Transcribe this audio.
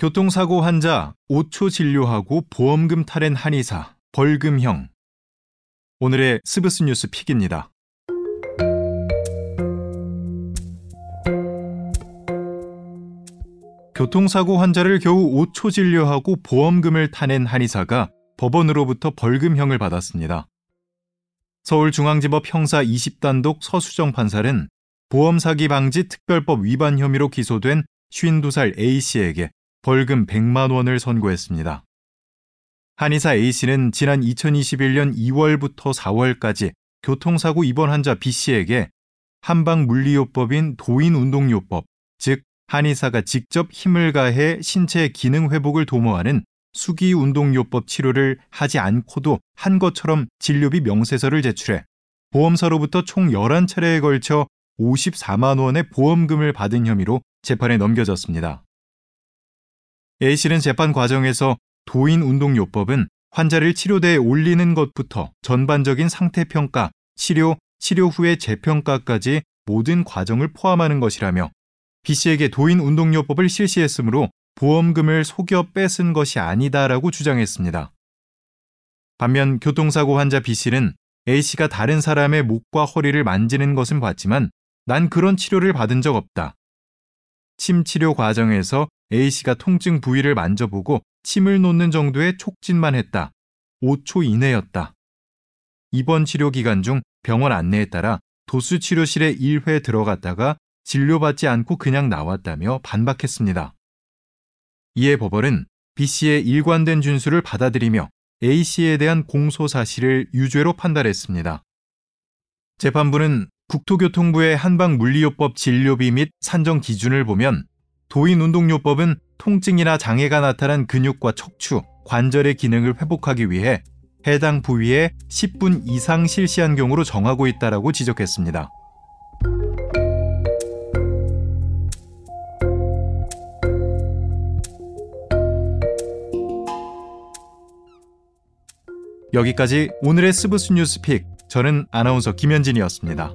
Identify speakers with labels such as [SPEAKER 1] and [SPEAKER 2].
[SPEAKER 1] 교통사고 환자 5초 진료하고 보험금 타낸 한의사 벌금형. 오늘의 스브스 뉴스 pick입니다. 교통사고 환자를 겨우 5초 진료하고 보험금을 타낸 한의사가 법원으로부터 벌금형을 받았습니다. 서울중앙지법 형사 20단독 서수정 판사는 보험 사기 방지 특별법 위반 혐의로 기소된 52살 A씨에게 벌금 100만 원을 선고했습니다. 한의사 A씨는 지난 2021년 2월부터 4월까지 교통사고 입원 환자 B씨에게 한방물리요법인 도인운동요법, 즉 한의사가 직접 힘을 가해 신체 기능 회복을 도모하는 수기운동요법 치료를 하지 않고도 한 것처럼 진료비 명세서를 제출해 보험사로부터 총 11차례에 걸쳐 54만 원의 보험금을 받은 혐의로 재판에 넘겨졌습니다. A씨는 재판 과정에서 도인 운동요법은 환자를 치료대에 올리는 것부터 전반적인 상태평가, 치료, 치료 후의 재평가까지 모든 과정을 포함하는 것이라며 B씨에게 도인 운동요법을 실시했으므로 보험금을 속여 뺏은 것이 아니다라고 주장했습니다. 반면 교통사고 환자 B씨는 A씨가 다른 사람의 목과 허리를 만지는 것은 봤지만 난 그런 치료를 받은 적 없다. 침 치료 과정에서 A씨가 통증 부위를 만져보고 침을 놓는 정도의 촉진만 했다. 5초 이내였다. 입원 치료 기간 중 병원 안내에 따라 도수 치료실에 1회 들어갔다가 진료받지 않고 그냥 나왔다며 반박했습니다. 이에 법원은 B씨의 일관된 준수를 받아들이며 A씨에 대한 공소 사실을 유죄로 판단했습니다. 재판부는 국토교통부의 한방물리요법 진료비 및 산정 기준을 보면 도인운동요법은 통증이나 장애가 나타난 근육과 척추, 관절의 기능을 회복하기 위해 해당 부위에 10분 이상 실시한 경우로 정하고 있다라고 지적했습니다. 여기까지 오늘의 스브스 뉴스픽. 저는 아나운서 김현진이었습니다.